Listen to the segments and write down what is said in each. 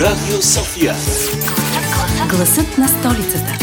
Радио София. Гласът на столицата.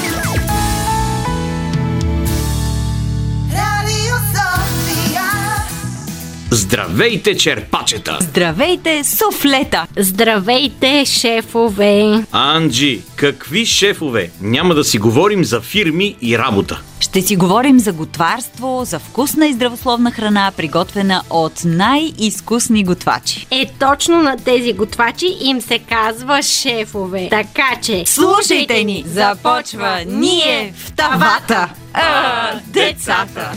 Здравейте, черпачета! Здравейте, суфлета! Здравейте, шефове! Анджи, какви шефове? Няма да си говорим за фирми и работа. Ще си говорим за готварство, за вкусна и здравословна храна, приготвена от най-изкусни готвачи. Е, точно на тези готвачи им се казва шефове. Така че... Слушайте ни! Започва ние в тавата! А, децата!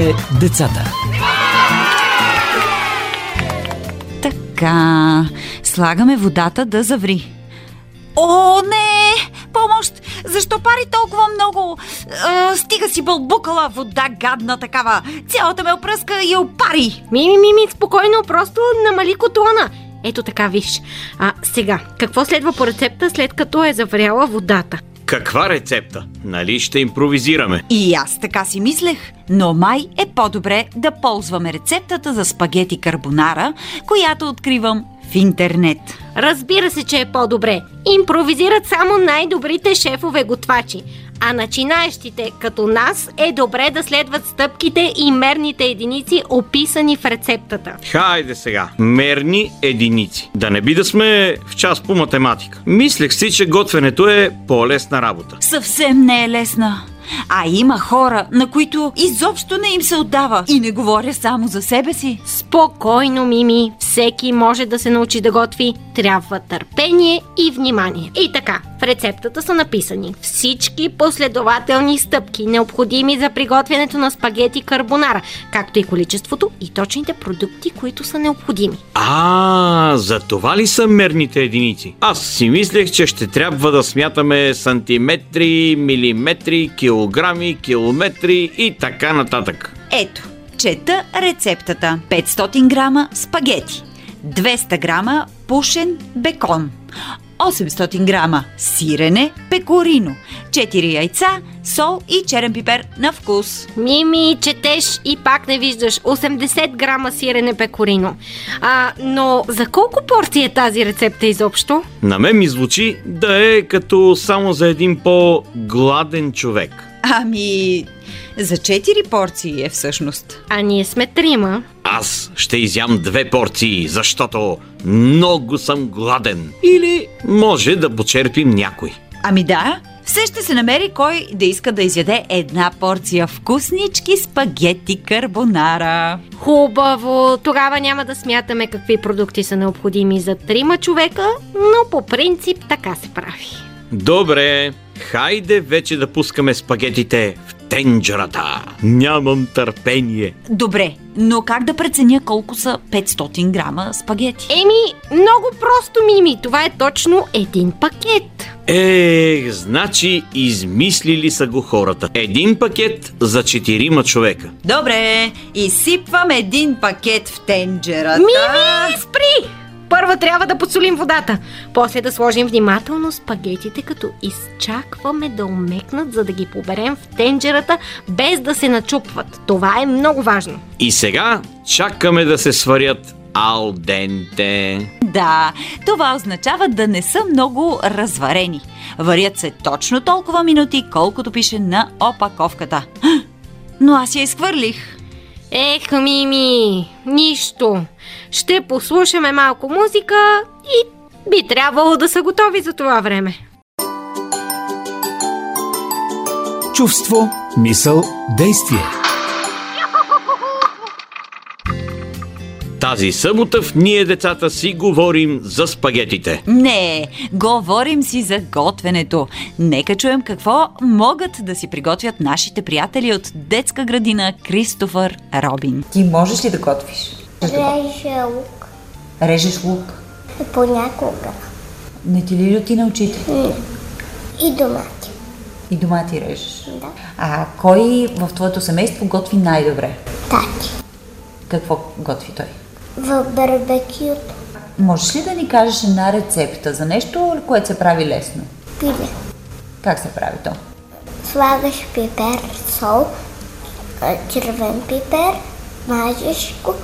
Ние децата. Така, слагаме водата да заври. О, не! Помощ! Защо пари толкова много? А, стига си бълбукала вода, гадна такава. Цялата ме опръска и опари. Мими, мими, спокойно, просто намали котлона. Ето така, виж. А сега, какво следва по рецепта след като е завряла водата? Каква рецепта? Нали ще импровизираме? И аз така си мислех, но май е по-добре да ползваме рецептата за спагети карбонара, която откривам в интернет. Разбира се, че е по-добре. Импровизират само най-добрите шефове готвачи. А начинаещите, като нас, е добре да следват стъпките и мерните единици, описани в рецептата. Хайде сега, мерни единици. Да не би да сме в час по математика. Мислех си, че готвенето е по-лесна работа. Съвсем не е лесна. А има хора, на които изобщо не им се отдава. И не говоря само за себе си. Спокойно, Мими. Всеки може да се научи да готви. Трябва търпение и внимание. И така, в рецептата са написани всички последователни стъпки, необходими за приготвянето на спагети карбонара, както и количеството и точните продукти, които са необходими. А, за това ли са мерните единици? Аз си мислех, че ще трябва да смятаме сантиметри, милиметри, килограми, километри и така нататък. Ето, чета рецептата. 500 грама спагети, 200 грама пушен бекон, 800 грама сирене, пекорино, 4 яйца, сол и черен пипер на вкус. Мими, четеш и пак не виждаш 80 грама сирене пекорино. А, но за колко порции е тази рецепта изобщо? На мен ми звучи да е като само за един по-гладен човек. Ами, за 4 порции е всъщност. А ние сме трима. Аз ще изям две порции, защото много съм гладен. Или може да почерпим някой. Ами да, все ще се намери кой да иска да изяде една порция вкуснички спагети карбонара. Хубаво, тогава няма да смятаме какви продукти са необходими за трима човека, но по принцип така се прави. Добре, хайде вече да пускаме спагетите в тенджерата. Нямам търпение. Добре, но как да преценя колко са 500 грама спагети? Еми, много просто, Мими, това е точно един пакет. Ех, значи измислили са го хората. Един пакет за четирима човека. Добре, изсипвам един пакет в тенджерата. Мими, спри! Първо трябва да подсолим водата, после да сложим внимателно спагетите, като изчакваме да омекнат, за да ги поберем в тенджерата, без да се начупват. Това е много важно. И сега чакаме да се сварят алденте. Да, това означава да не са много разварени. Варят се точно толкова минути, колкото пише на опаковката. Но аз я изхвърлих. Ех, Мими, нищо. Ще послушаме малко музика и би трябвало да са готови за това време. Чувство, мисъл, действие. Тази събота в Ние децата си говорим за спагетите. Не, говорим си за готвенето. Нека чуем какво могат да си приготвят нашите приятели от детска градина Кристофър Робин. Ти можеш ли да готвиш? Реже лук Режеш лук. понякога. Не ти ли ти на очите? И домати. И домати режеш. Да. А кой в твоето семейство готви най-добре? Тати. Какво готви той? В барбекюто. Можеш ли да ни кажеш една рецепта за нещо, което се прави лесно? Пиле. Как се прави то? Слагаш пипер, сол, червен пипер, мажеш го,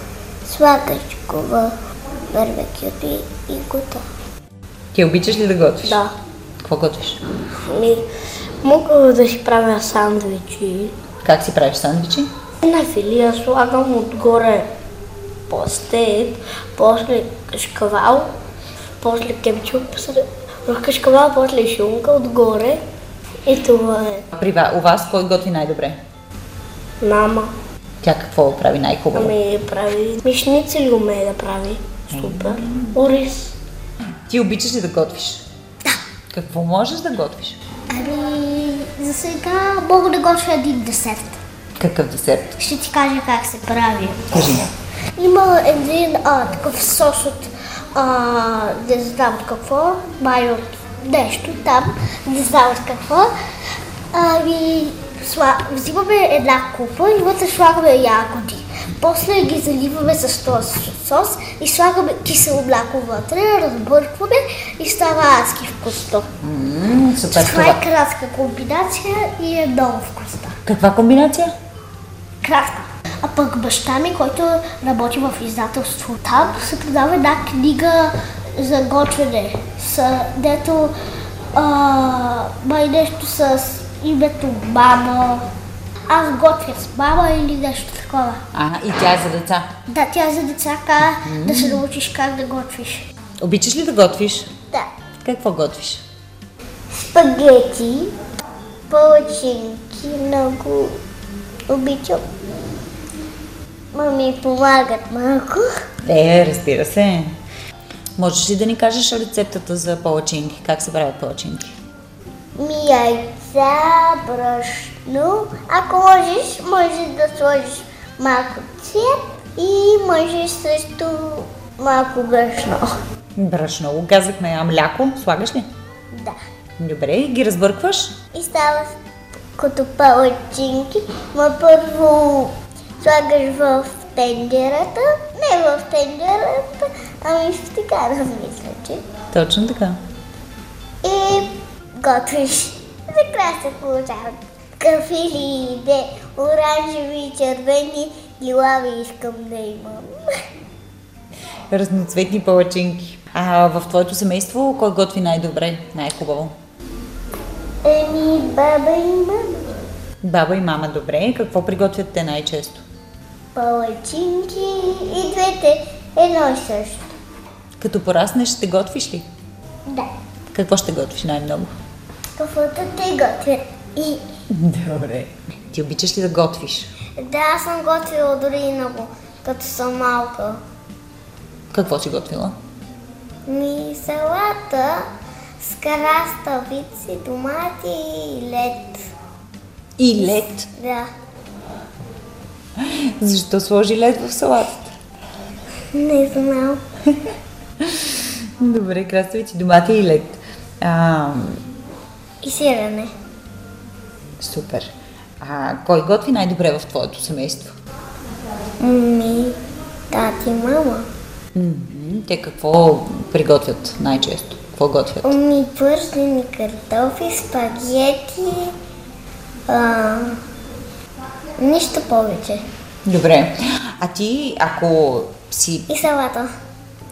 слагаш го в барбекюто и, и готово. Ти обичаш ли да готвиш? Да. Какво готвиш? Ми, мога да си правя сандвичи. Как си правиш сандвичи? На филия слагам отгоре пастет, после кашкавал, после кемчуп, в кашкавал, после шунка отгоре. И това е. При у вас кой готви най-добре? Мама. Тя какво прави най-хубаво? Ами прави мишници ли умее да прави? Супер. Ориз. Ти обичаш ли да готвиш? Да. Какво можеш да готвиш? Ами, за сега мога да готвя един десерт. Какъв десерт? Ще ти кажа как се прави. Кажи. Има един а, такъв сос от, а, не знам какво, май от нещо там, не знам от какво. Ами, сла... взимаме една купа и вътре слагаме ягоди. После ги заливаме с този сос и слагаме кисело мляко вътре, разбъркваме и става адски вкусно. Супер Това това. е кратка комбинация и е много вкусна. Каква комбинация? Кратка. А пък баща ми, който работи в издателство там, се продава една книга за готвене, с, дето а, май нещо с името мама. Аз готвя с мама или нещо такова. А, и тя е за деца. Да, тя е за деца ка да се научиш как да готвиш. Обичаш ли да готвиш? Да. Какво готвиш? Спагети, палачинки, много обичам. Мами помагат малко. Е, разбира се. Можеш ли да ни кажеш рецептата за палачинки? Как се правят палачинки? Ми яйца, брашно. Ако можеш, можеш да сложиш малко цвят и можеш също малко брашно. Брашно го казахме, а мляко слагаш ли? Да. Добре, ги разбъркваш. И става като палачинки, но първо слагаш в тендерата, не в тендерата, ами в така мисля, че. Точно така. И готвиш. Накрая се получават кафели, де, оранжеви, червени, лилави искам да имам. Разноцветни палачинки. А в твоето семейство кой готви най-добре, най-хубаво? Еми, баба и мама. Баба и мама добре. Какво приготвят те най-често? Палачинки и двете едно и също. Като пораснеш, ще готвиш ли? Да. Какво ще готвиш най-много? Каквото те готвят. И Добре. Ти обичаш ли да готвиш? да, аз съм готвила дори много, като съм малка. Какво си готвила? Ми салата с краставици, домати и лед. И лед. Да. Защо сложи лед в салатата? Не знам. Добре, краставици, домати и лед. А, И сирене. супер. А кой готви най-добре в твоето семейство? Ми, тати, мама. Те какво приготвят най-често? Какво готвят? Ми, пърсени картофи, спагети. А, нищо повече. Добре. А ти, ако си И салата.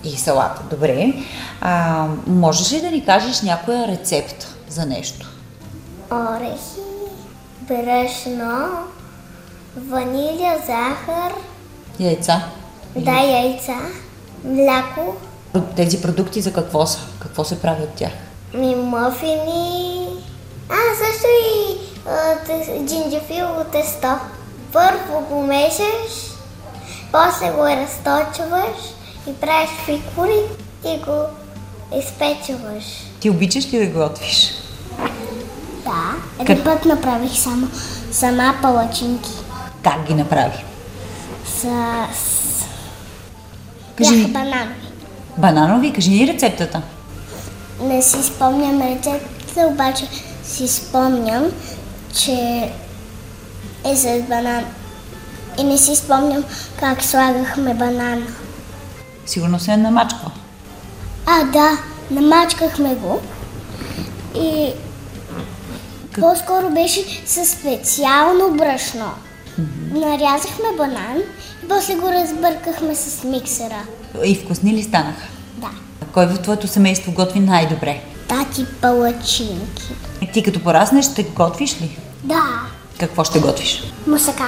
и салата, добре, а, можеш ли да ни кажеш някоя рецепта за нещо? Орехи, брашно, ванилия, захар, Яйца? да, яйца, мляко, Тези продукти за какво са? Какво се прави от тях? ми мъфини, а също и джинджафилово тесто. Първо го мешаш, после го разточваш и правиш фигури и го изпечваш. Ти обичаш ли да готвиш? Да, един път направих само сама палачинки. Как ги направи? С... с... Кажи Бяха бананови. Бананови, кажи ни рецептата. Не си спомням рецептата, обаче си спомням, че е за банан. И не си спомням как слагахме банан. Сигурно се е намачкал. А, да, намачкахме го. И по-скоро беше със специално брашно. Нарязахме банан и после го разбъркахме с миксера. И вкусни ли станаха? Да. Кой в твоето семейство готви най-добре? Тати палачинки. Ти като пораснеш ще готвиш ли? Да. Какво ще готвиш? Мусака.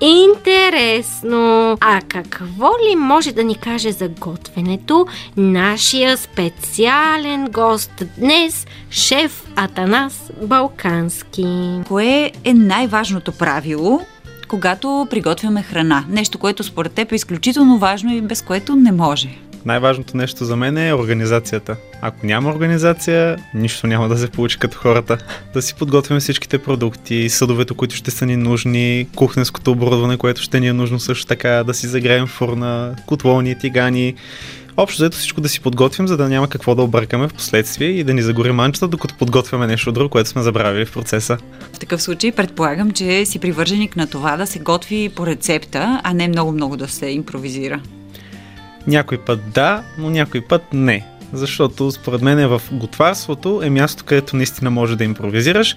Интересно! А какво ли може да ни каже за готвенето нашия специален гост днес, шеф Атанас Балкански? Кое е най-важното правило, когато приготвяме храна? Нещо, което според теб е изключително важно и без което не може. Най-важното нещо за мен е организацията. Ако няма организация, нищо няма да се получи като хората. Да си подготвим всичките продукти, съдовете, които ще са ни нужни, кухненското оборудване, което ще ни е нужно също така, да си загреем фурна, котлони, тигани. Общо взето всичко да си подготвим, за да няма какво да объркаме в последствие и да ни загори манчета, докато подготвяме нещо друго, което сме забравили в процеса. В такъв случай предполагам, че си привърженик на това да се готви по рецепта, а не много-много да се импровизира. Някой път да, но някой път не. Защото според мен в готварството е място, където наистина може да импровизираш,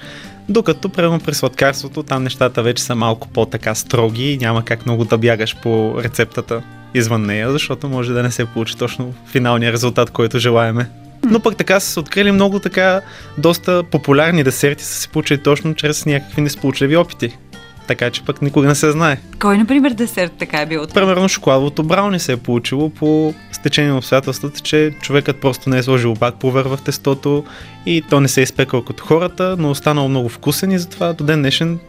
докато примерно при сладкарството там нещата вече са малко по-така строги и няма как много да бягаш по рецептата извън нея, защото може да не се получи точно финалния резултат, който желаеме. Но пък така са се открили много така доста популярни десерти са се получили точно чрез някакви несполучливи опити. Така че пък никога не се знае. Кой, например, десерт така е бил? Примерно шоколадовото брауни се е получило по стечение на обстоятелствата, че човекът просто не е сложил пак повер в тестото и то не се е изпекал като хората, но е останал много вкусен и затова до ден днешен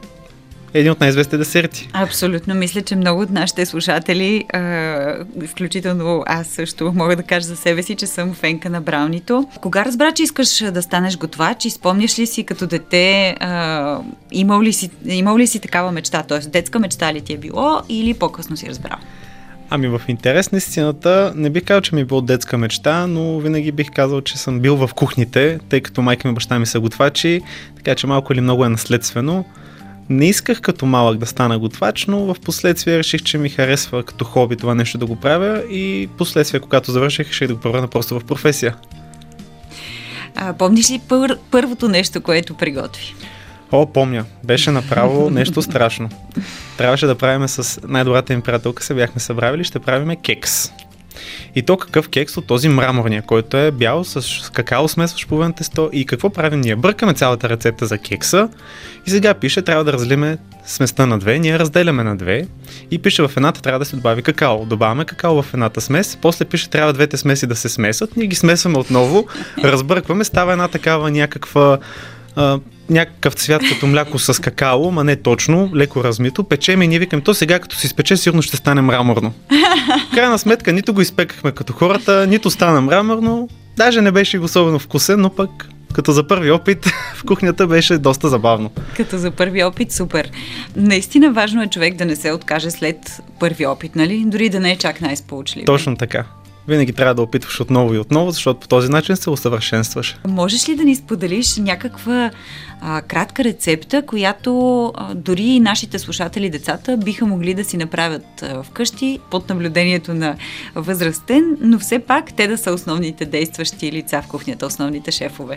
един от най-известните десерти. Абсолютно. Мисля, че много от нашите слушатели, а, включително аз също мога да кажа за себе си, че съм фенка на браунито. Кога разбра, че искаш да станеш готвач и спомняш ли си като дете, а, имал, ли си, имал ли си такава мечта? Тоест, детска мечта ли ти е било или по-късно си разбрал? Ами в интерес на истината не бих казал, че ми е било детска мечта, но винаги бих казал, че съм бил в кухните, тъй като майка ми и баща ми са готвачи, така че малко или много е наследствено. Не исках като малък да стана готвач, но в последствие реших, че ми харесва като хоби това нещо да го правя и последствие, когато завърших, реших да го превърна просто в професия. А, помниш ли пър, първото нещо, което приготви? О, помня. Беше направо нещо страшно. Трябваше да правиме с най-добрата им приятелка, се бяхме събравили, ще правиме кекс. И то какъв кекс от този мраморния, който е бял с какао смесваш половин тесто и какво правим ние? Бъркаме цялата рецепта за кекса и сега пише трябва да разлиме сместа на две, ние разделяме на две и пише в едната трябва да се добави какао. Добавяме какао в едната смес, после пише трябва двете смеси да се смесат, ние ги смесваме отново, разбъркваме, става една такава някаква а, някакъв цвят като мляко с какао, ма не точно, леко размито, печеме и ние викаме, то сега като се изпече, сигурно ще стане мраморно. В крайна сметка нито го изпекахме като хората, нито стана мраморно, даже не беше особено вкусен, но пък като за първи опит в кухнята беше доста забавно. Като за първи опит, супер. Наистина важно е човек да не се откаже след първи опит, нали? Дори да не е чак най-сполучлив. Точно така. Винаги трябва да опитваш отново и отново, защото по този начин се усъвършенстваш. Можеш ли да ни споделиш някаква а, кратка рецепта, която а, дори и нашите слушатели, децата, биха могли да си направят а, вкъщи под наблюдението на възрастен, но все пак те да са основните действащи лица в кухнята, основните шефове?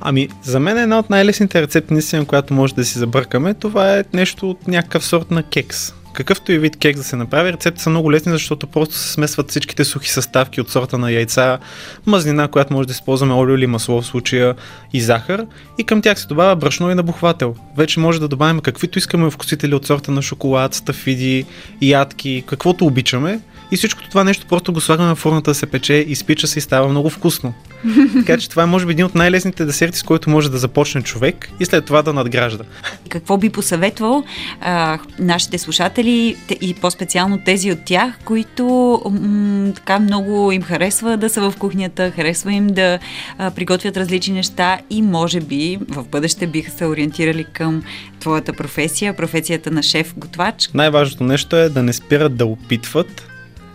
Ами, за мен една от най-лесните рецепти, наистина, която може да си забъркаме, това е нещо от някакъв сорт на кекс. Какъвто и вид кекс да се направи, рецептите са много лесни, защото просто се смесват всичките сухи съставки от сорта на яйца, мазнина, която може да използваме олио или масло в случая и захар и към тях се добавя брашно и набухвател. Вече може да добавим каквито искаме вкусители от сорта на шоколад, стафиди, ядки, каквото обичаме и всичкото това нещо просто го слагаме в фурната да се пече, изпича се и става много вкусно. така че това е може би един от най-лесните десерти, с който може да започне човек и след това да надгражда. Какво би посъветвал а, нашите слушатели те- и по-специално тези от тях, които м- така много им харесва да са в кухнята, харесва им да а, приготвят различни неща и може би в бъдеще биха се ориентирали към твоята професия, професията на шеф-готвач. Най-важното нещо е да не спират да опитват,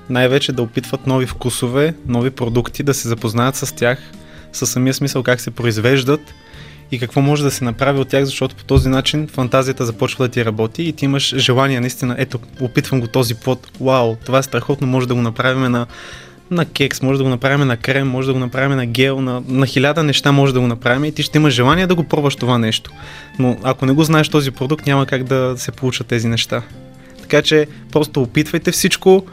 най-вече да опитват нови вкусове, нови продукти, да се запознаят с тях, със самия смисъл как се произвеждат и какво може да се направи от тях, защото по този начин фантазията започва да ти работи и ти имаш желание наистина, ето, опитвам го този плод, вау, това е страхотно, може да го направим на на кекс, може да го направим на крем, може да го направим на гел, на, на хиляда неща може да го направим и ти ще имаш желание да го пробваш това нещо. Но ако не го знаеш този продукт, няма как да се получат тези неща. Така че просто опитвайте всичко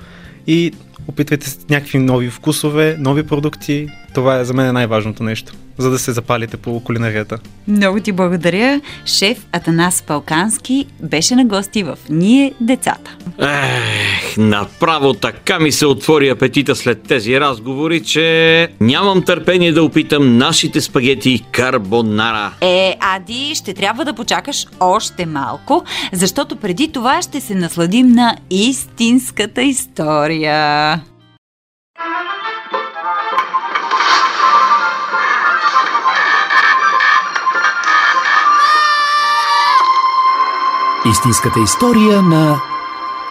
и опитвайте с някакви нови вкусове, нови продукти. Това е за мен най-важното нещо, за да се запалите по кулинарията. Много ти благодаря. Шеф Атанас Палкански беше на гости в Ние децата. Ех, направо така ми се отвори апетита след тези разговори, че нямам търпение да опитам нашите спагети карбонара. Е, Ади, ще трябва да почакаш още малко, защото преди това ще се насладим на истинската история. Истинската история на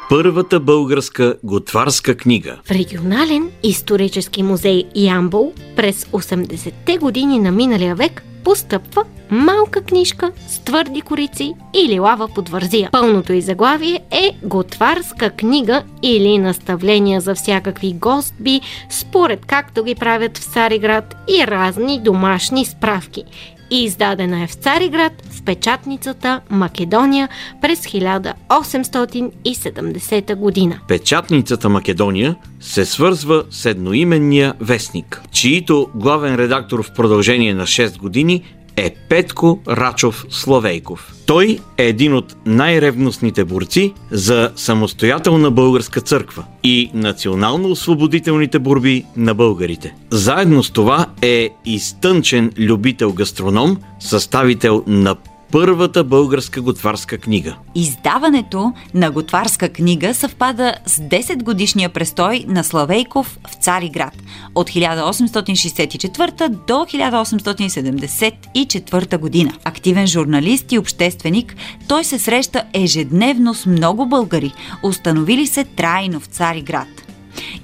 Първата българска готварска книга. В регионален исторически музей Ямбол през 80-те години на миналия век постъпва малка книжка с твърди корици или лава под вързия. Пълното и заглавие е готварска книга или наставления за всякакви гостби, според както ги правят в Цариград и разни домашни справки. И издадена е в Цариград в печатницата Македония през 1870 година. Печатницата Македония се свързва с едноименния вестник, чието главен редактор в продължение на 6 години е Петко Рачов Словейков. Той е един от най-ревностните борци за самостоятелна българска църква и национално-освободителните борби на българите. Заедно с това е изтънчен любител гастроном, съставител на първата българска готварска книга. Издаването на готварска книга съвпада с 10 годишния престой на Славейков в Цариград от 1864 до 1874 година. Активен журналист и общественик, той се среща ежедневно с много българи, установили се трайно в Цариград.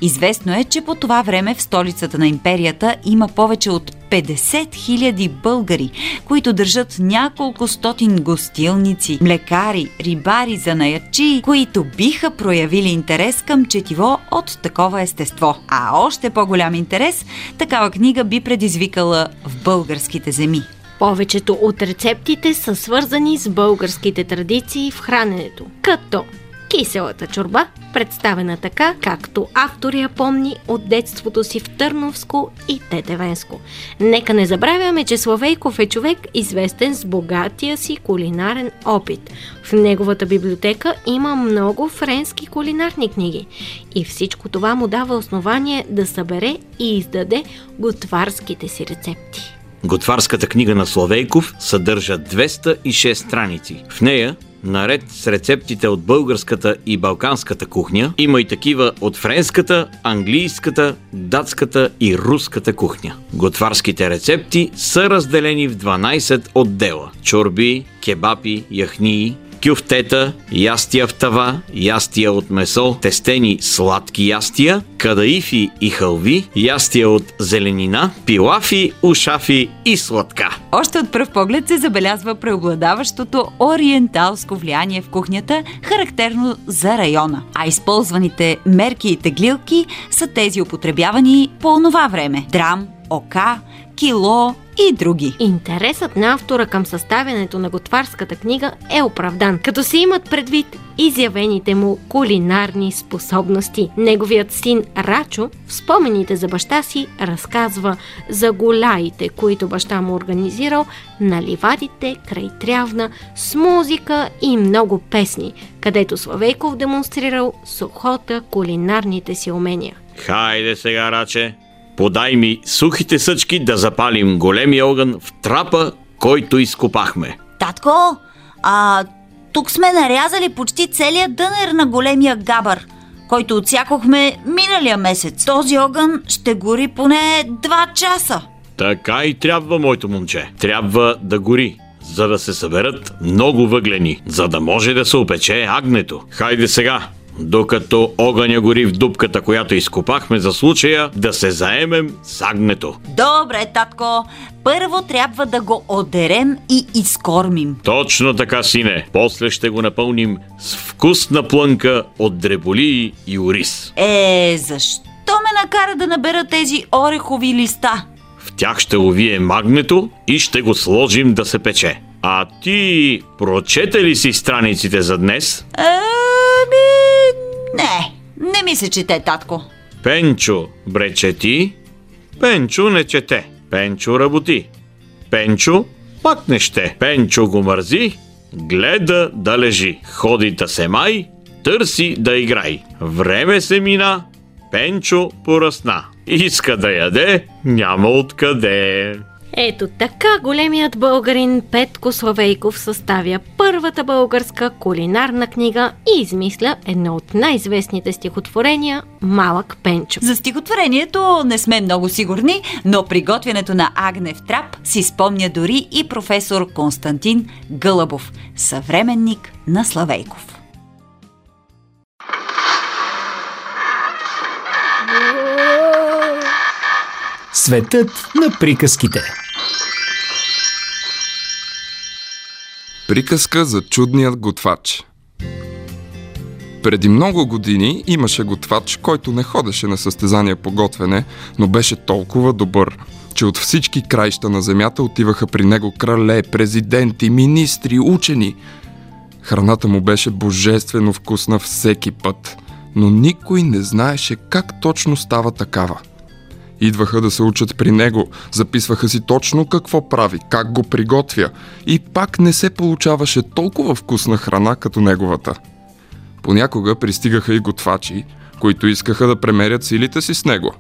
Известно е, че по това време в столицата на империята има повече от 50 000 българи, които държат няколко стотин гостилници, млекари, рибари, занаячи, които биха проявили интерес към четиво от такова естество. А още по-голям интерес такава книга би предизвикала в българските земи. Повечето от рецептите са свързани с българските традиции в храненето, като киселата чорба, представена така, както автор я помни от детството си в Търновско и Тетевенско. Нека не забравяме, че Славейков е човек известен с богатия си кулинарен опит. В неговата библиотека има много френски кулинарни книги и всичко това му дава основание да събере и издаде готварските си рецепти. Готварската книга на Словейков съдържа 206 страници. В нея Наред с рецептите от българската и балканската кухня, има и такива от френската, английската, датската и руската кухня. Готварските рецепти са разделени в 12 отдела – чорби, кебапи, яхнии, кюфтета, ястия в тава, ястия от месо, тестени сладки ястия, кадаифи и хълви, ястия от зеленина, пилафи, ушафи и сладка. Още от пръв поглед се забелязва преобладаващото ориенталско влияние в кухнята, характерно за района. А използваните мерки и теглилки са тези употребявани по онова време. Драм, ока, кило и други. Интересът на автора към съставянето на готварската книга е оправдан, като се имат предвид изявените му кулинарни способности. Неговият син Рачо в спомените за баща си разказва за голяите, които баща му организирал на ливадите край Трявна с музика и много песни, където Славейков демонстрирал сухота кулинарните си умения. Хайде сега, Раче, подай ми сухите съчки да запалим големия огън в трапа, който изкопахме. Татко, а тук сме нарязали почти целият дънер на големия габър, който отсякохме миналия месец. Този огън ще гори поне 2 часа. Така и трябва, моето момче. Трябва да гори, за да се съберат много въглени, за да може да се опече агнето. Хайде сега, Докато огъня гори в дупката, която изкопахме за случая, да се заемем с агнето. Добре, татко. Първо трябва да го одерем и изкормим. Точно така, сине. После ще го напълним с вкусна плънка от дреболии и ориз. Е, защо ме накара да набера тези орехови листа? В тях ще увием магнето и ще го сложим да се пече. А ти прочете ли си страниците за днес? Ами, не, не ми се чете, татко. Пенчо бречети, Пенчо не чете, Пенчо работи. Пенчо пак не ще. Пенчо го мързи, гледа да лежи. Ходи да се май, търси да играй. Време се мина, Пенчо поръсна. Иска да яде, няма откъде. Ето така големият българин Петко Славейков съставя първата българска кулинарна книга и измисля едно от най-известните стихотворения «Малък Пенчо». За стихотворението не сме много сигурни, но приготвянето на Агнев трап си спомня дори и професор Константин Гълъбов, съвременник на Славейков. Светът на приказките. Приказка за чудният готвач Преди много години имаше готвач, който не ходеше на състезания по готвене, но беше толкова добър, че от всички краища на земята отиваха при него крале, президенти, министри, учени. Храната му беше божествено вкусна всеки път, но никой не знаеше как точно става такава. Идваха да се учат при него, записваха си точно какво прави, как го приготвя и пак не се получаваше толкова вкусна храна като неговата. Понякога пристигаха и готвачи, които искаха да премерят силите си с него.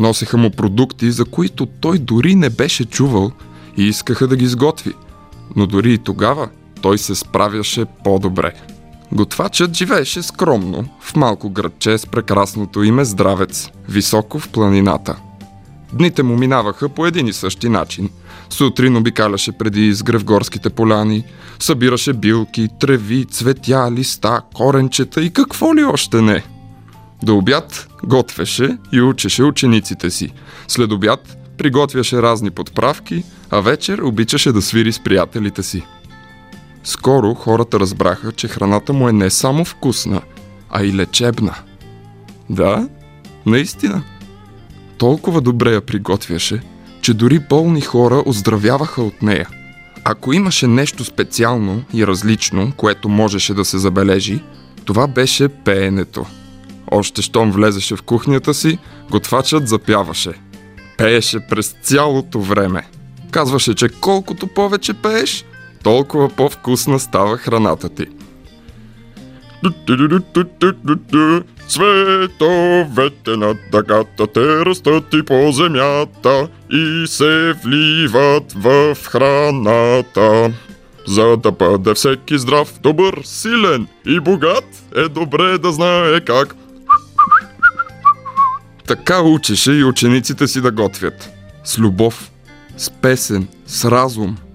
Носеха му продукти, за които той дори не беше чувал и искаха да ги сготви. Но дори и тогава той се справяше по-добре. Готвачът живееше скромно, в малко градче с прекрасното име Здравец, високо в планината – Дните му минаваха по един и същи начин. Сутрин обикаляше преди изгрев горските поляни, събираше билки, треви, цветя, листа, коренчета и какво ли още не. До обяд готвеше и учеше учениците си. След обяд приготвяше разни подправки, а вечер обичаше да свири с приятелите си. Скоро хората разбраха, че храната му е не само вкусна, а и лечебна. Да, наистина – толкова добре я приготвяше, че дори болни хора оздравяваха от нея. Ако имаше нещо специално и различно, което можеше да се забележи, това беше пеенето. Още щом влезеше в кухнята си, готвачът запяваше. Пееше през цялото време. Казваше, че колкото повече пееш, толкова по-вкусна става храната ти. Световете на дъгата те растат и по земята и се вливат в храната. За да бъде всеки здрав, добър, силен и богат, е добре да знае как. Така учеше и учениците си да готвят. С любов, с песен, с разум –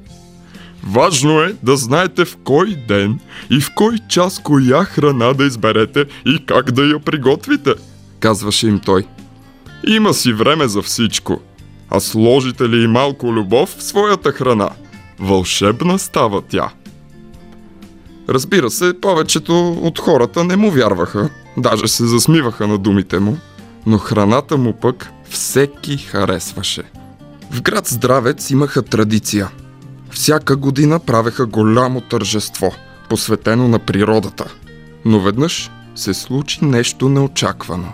Важно е да знаете в кой ден и в кой час коя храна да изберете и как да я приготвите, казваше им той. Има си време за всичко, а сложите ли и малко любов в своята храна, вълшебна става тя. Разбира се, повечето от хората не му вярваха, даже се засмиваха на думите му, но храната му пък всеки харесваше. В град Здравец имаха традиция – всяка година правеха голямо тържество, посветено на природата. Но веднъж се случи нещо неочаквано.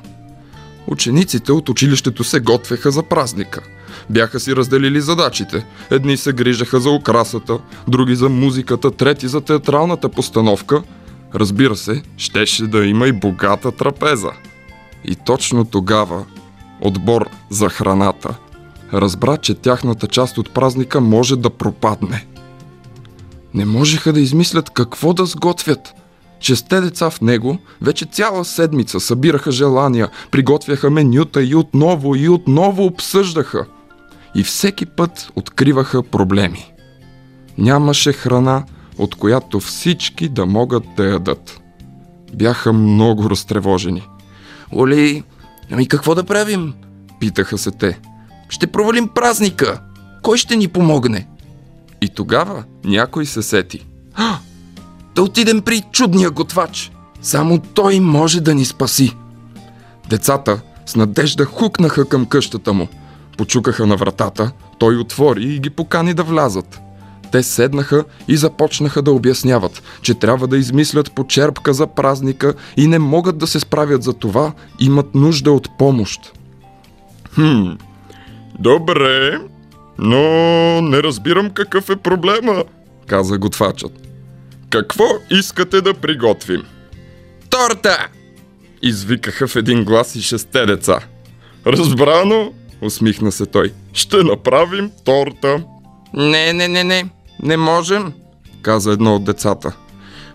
Учениците от училището се готвеха за празника. Бяха си разделили задачите. Едни се грижаха за украсата, други за музиката, трети за театралната постановка. Разбира се, щеше да има и богата трапеза. И точно тогава отбор за храната разбра, че тяхната част от празника може да пропадне. Не можеха да измислят какво да сготвят. Шесте деца в него вече цяла седмица събираха желания, приготвяха менюта и отново и отново обсъждаха. И всеки път откриваха проблеми. Нямаше храна, от която всички да могат да ядат. бяха много разтревожени. Оли, ами какво да правим? Питаха се те. Ще провалим празника. Кой ще ни помогне? И тогава някой се сети. Да отидем при чудния готвач. Само той може да ни спаси. Децата с надежда хукнаха към къщата му. Почукаха на вратата, той отвори и ги покани да влязат. Те седнаха и започнаха да обясняват, че трябва да измислят почерпка за празника и не могат да се справят за това, имат нужда от помощ. Хм, добре, но не разбирам какъв е проблема, каза готвачът. Какво искате да приготвим? Торта! Извикаха в един глас и шесте деца. Разбрано, усмихна се той. Ще направим торта. Не, не, не, не. Не можем, каза едно от децата.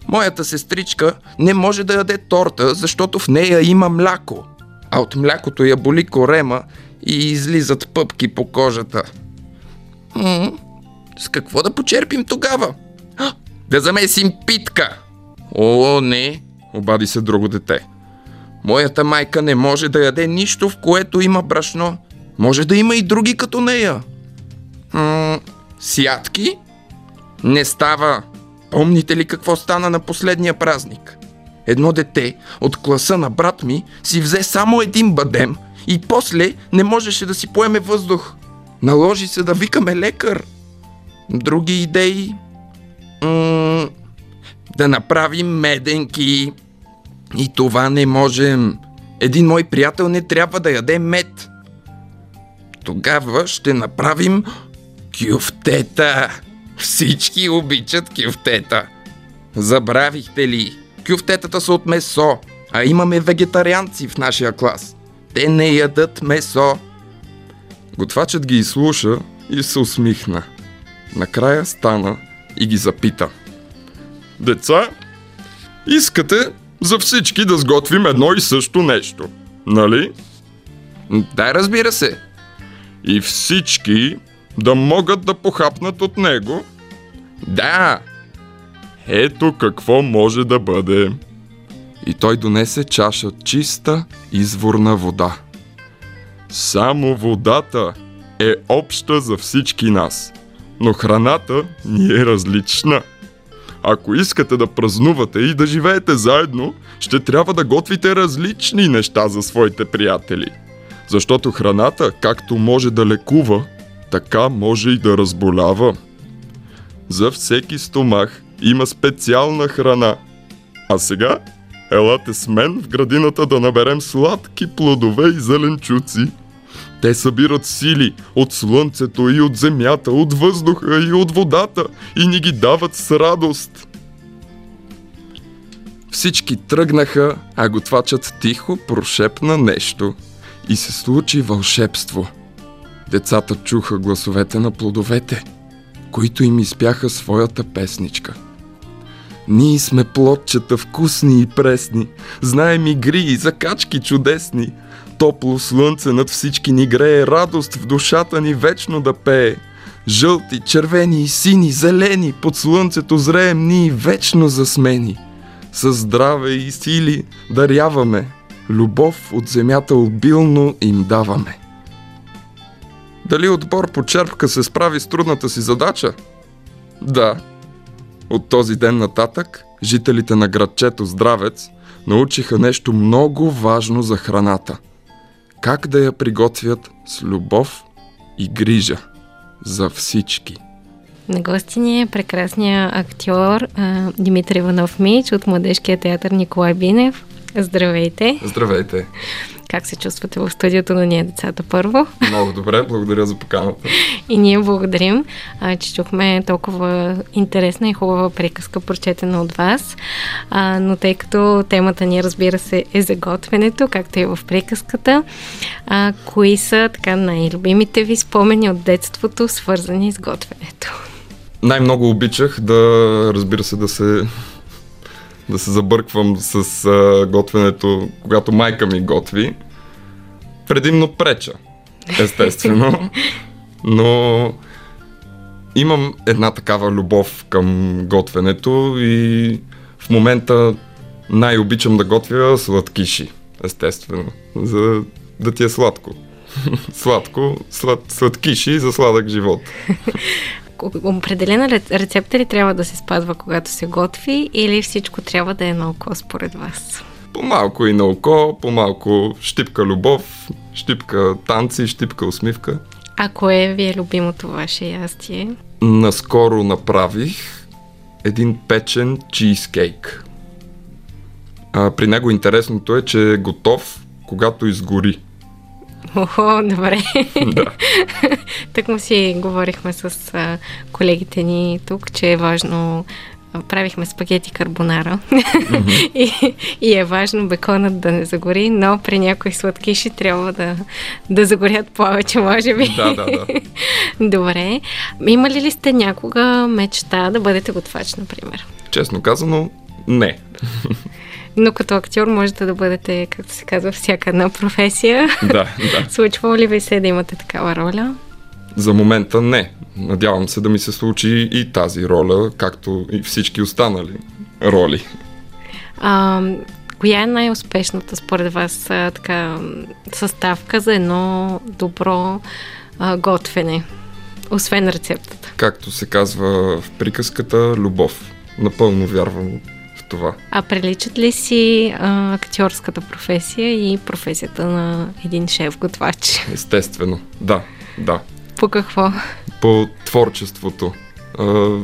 Моята сестричка не може да яде торта, защото в нея има мляко. А от млякото я боли корема и излизат пъпки по кожата. М- с какво да почерпим тогава? А, да замесим питка! О, не, обади се друго дете. Моята майка не може да яде нищо, в което има брашно. Може да има и други като нея. М- сядки? Не става. Помните ли какво стана на последния празник? Едно дете от класа на брат ми си взе само един бадем и после не можеше да си поеме въздух. Наложи се да викаме лекар. Други идеи? М- да направим меденки. И това не можем. Един мой приятел не трябва да яде мед. Тогава ще направим кюфтета. Всички обичат кюфтета. Забравихте ли? Кюфтетата са от месо, а имаме вегетарианци в нашия клас. Те не ядат месо. Готвачът ги изслуша и се усмихна. Накрая стана и ги запита. Деца, искате за всички да сготвим едно и също нещо, нали? Да, разбира се. И всички да могат да похапнат от него? Да. Ето какво може да бъде. И той донесе чаша чиста изворна вода. Само водата е обща за всички нас, но храната ни е различна. Ако искате да празнувате и да живеете заедно, ще трябва да готвите различни неща за своите приятели. Защото храната, както може да лекува, така може и да разболява. За всеки стомах има специална храна. А сега, елате с мен в градината да наберем сладки плодове и зеленчуци. Те събират сили от слънцето и от земята, от въздуха и от водата и ни ги дават с радост. Всички тръгнаха, а готвачът тихо прошепна нещо и се случи вълшебство. Децата чуха гласовете на плодовете, които им изпяха своята песничка. Ние сме плодчета вкусни и пресни, знаем игри и закачки чудесни. Топло слънце над всички ни грее, радост в душата ни вечно да пее. Жълти, червени и сини, зелени, под слънцето зреем ние вечно засмени. Със здраве и сили даряваме, любов от земята обилно им даваме. Дали отбор по черпка се справи с трудната си задача? Да. От този ден нататък, жителите на градчето Здравец научиха нещо много важно за храната. Как да я приготвят с любов и грижа за всички. На гости ни е прекрасният актьор Димитър Иванов Мич от Младежкия театър Николай Бинев. Здравейте! Здравейте! Как се чувствате в студиото на ние децата първо? Много добре, благодаря за поканата. И ние благодарим, а, че чухме толкова интересна и хубава приказка, прочетена от вас. А, но тъй като темата ни, разбира се, е за готвенето, както и в приказката, а, кои са така най-любимите ви спомени от детството, свързани с готвенето? Най-много обичах да, разбира се, да се да се забърквам с а, готвенето, когато майка ми готви. Предимно преча, естествено. Но имам една такава любов към готвенето и в момента най-обичам да готвя сладкиши, естествено, за да ти е сладко. Сладко, слад, сладкиши за сладък живот. Определена ре- рецепта ли трябва да се спазва, когато се готви, или всичко трябва да е на око според вас? По-малко и на око, по-малко щипка любов, щипка танци, щипка усмивка. А кое ви е любимото ваше ястие? Наскоро направих един печен чизкейк. А, при него интересното е, че е готов, когато изгори. Охо, добре. Да. так му си говорихме с а, колегите ни тук, че е важно правихме спагети карбонара и, и е важно беконът да не загори, но при някои сладкиши трябва да, да загорят повече, може би. Да, да, да. Добре. Имали ли сте някога мечта да бъдете готвач, например? Честно казано, не. Но като актьор можете да бъдете, както се казва, всяка една професия. Да, да. Случвало ли ви се да имате такава роля? За момента не. Надявам се да ми се случи и тази роля, както и всички останали роли. А, коя е най-успешната според вас така, съставка за едно добро а, готвене, освен рецептата? Както се казва в приказката, любов. Напълно вярвам това. А приличат ли си а, актьорската професия и професията на един шеф-готвач? Естествено. Да, да. По какво? По творчеството. А,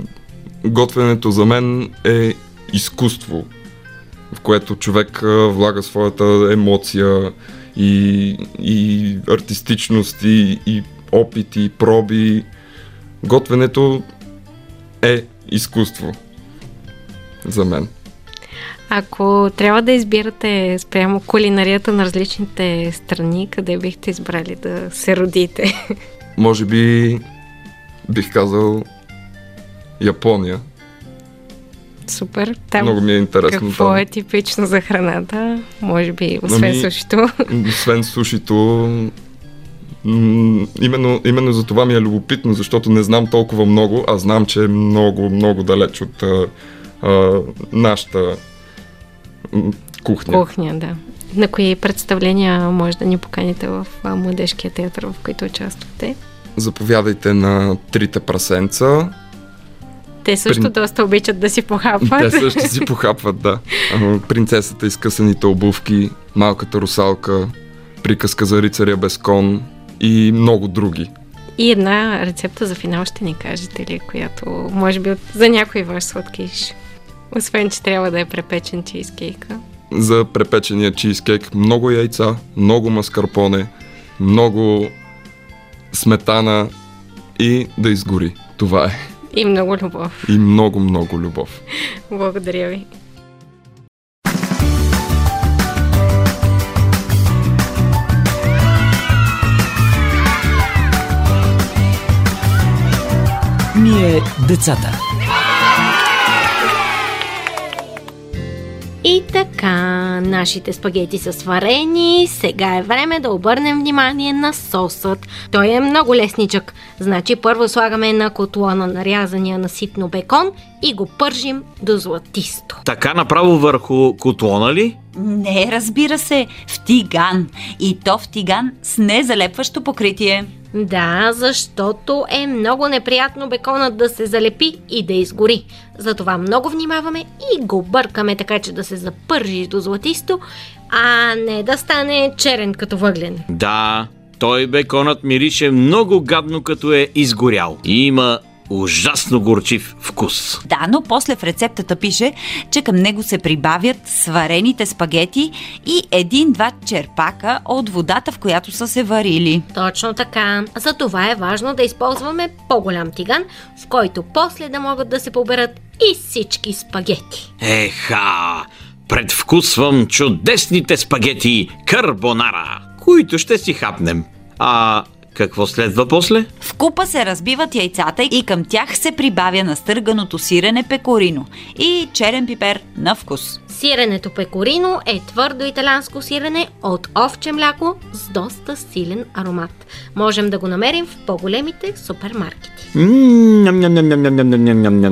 готвенето за мен е изкуство, в което човек влага своята емоция и, и артистичност, и, и опит, и проби. Готвенето е изкуство за мен. Ако трябва да избирате спрямо кулинарията на различните страни, къде бихте избрали да се родите? Може би бих казал Япония. Супер. Там Много ми е интересно какво там. е типично за храната? Може би, освен Ами, сушито. Освен сушито, м- именно, именно за това ми е любопитно, защото не знам толкова много, а знам, че е много, много далеч от а, а, нашата кухня. Кухня, да. На кои представления може да ни поканите в Младежкия театър, в който участвате? Заповядайте на Трите прасенца. Те също При- доста обичат да си похапват. Те също си похапват, да. Принцесата и скъсаните обувки, Малката русалка, Приказка за рицаря без кон и много други. И една рецепта за финал ще ни кажете ли, която може би за някой ваш сладкиш. Освен, че трябва да е препечен чизкейка. За препечения чизкейк много яйца, много маскарпоне, много сметана и да изгори. Това е. И много любов. И много, много любов. Благодаря ви. Ние децата. И така, нашите спагети са сварени. Сега е време да обърнем внимание на сосът. Той е много лесничък. Значи първо слагаме на котлона нарязания на ситно бекон и го пържим до златисто. Така направо върху котлона ли? Не, разбира се, в тиган. И то в тиган с незалепващо покритие. Да, защото е много неприятно беконът да се залепи и да изгори. Затова много внимаваме и го бъркаме така, че да се запържи до златисто, а не да стане черен като въглен. Да, той беконът мирише много гадно като е изгорял. Има ужасно горчив вкус. Да, но после в рецептата пише, че към него се прибавят сварените спагети и един-два черпака от водата, в която са се варили. Точно така. За това е важно да използваме по-голям тиган, в който после да могат да се поберат и всички спагети. Еха! Предвкусвам чудесните спагети карбонара, които ще си хапнем. А какво следва после? В купа се разбиват яйцата и към тях се прибавя настърганото сирене пекорино и черен пипер на вкус. Сиренето пекорино е твърдо италянско сирене от овче мляко с доста силен аромат. Можем да го намерим в по-големите супермаркети.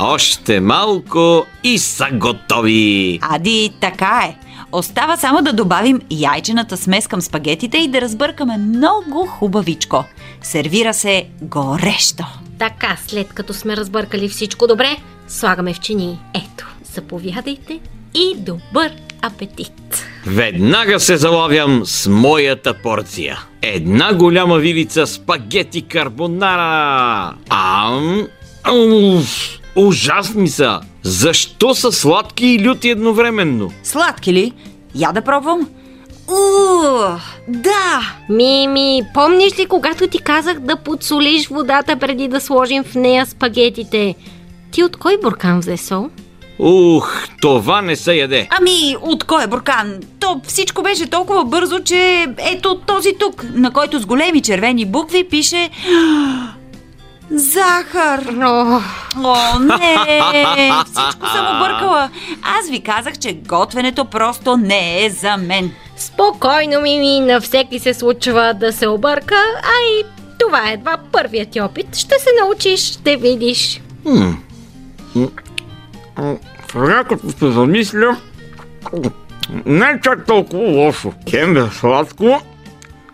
Още малко и са готови! Ади, така е! Остава само да добавим яйчената смес към спагетите и да разбъркаме много хубавичко. Сервира се горещо. Така, след като сме разбъркали всичко добре, слагаме в чини. Ето, заповядайте и добър апетит! Веднага се залавям с моята порция. Една голяма вилица спагети карбонара. Ам, уф, ужасни са. Защо са сладки и люти едновременно? Сладки ли? Я да пробвам. Уу, да! Мими, помниш ли когато ти казах да подсолиш водата преди да сложим в нея спагетите? Ти от кой буркан взе сол? Ух, това не се яде. Ами, от кой е буркан? То всичко беше толкова бързо, че ето този тук, на който с големи червени букви пише Захар! О, О, не! Всичко съм объркала. Аз ви казах, че готвенето просто не е за мен. спокойно, Мими, на всеки се случва да се обърка, а и това е едва първият ти опит. Ще се научиш, ще видиш. Сега като се замисля, не е чак толкова лошо. Хем е сладко,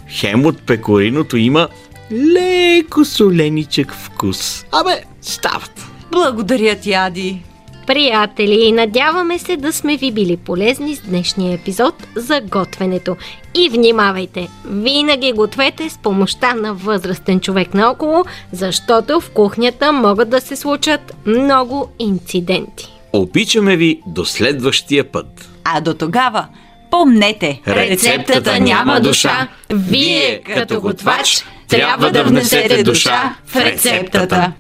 хем от пекориното има леко соленичък вкус. Абе, стават. Благодаря ти, Ади. Приятели, надяваме се да сме ви били полезни с днешния епизод за готвенето. И внимавайте, винаги гответе с помощта на възрастен човек наоколо, защото в кухнята могат да се случат много инциденти. Обичаме ви до следващия път. А до тогава, помнете, Рецептата няма душа. Вие, като готвач, трябва да внесете душа в рецептата.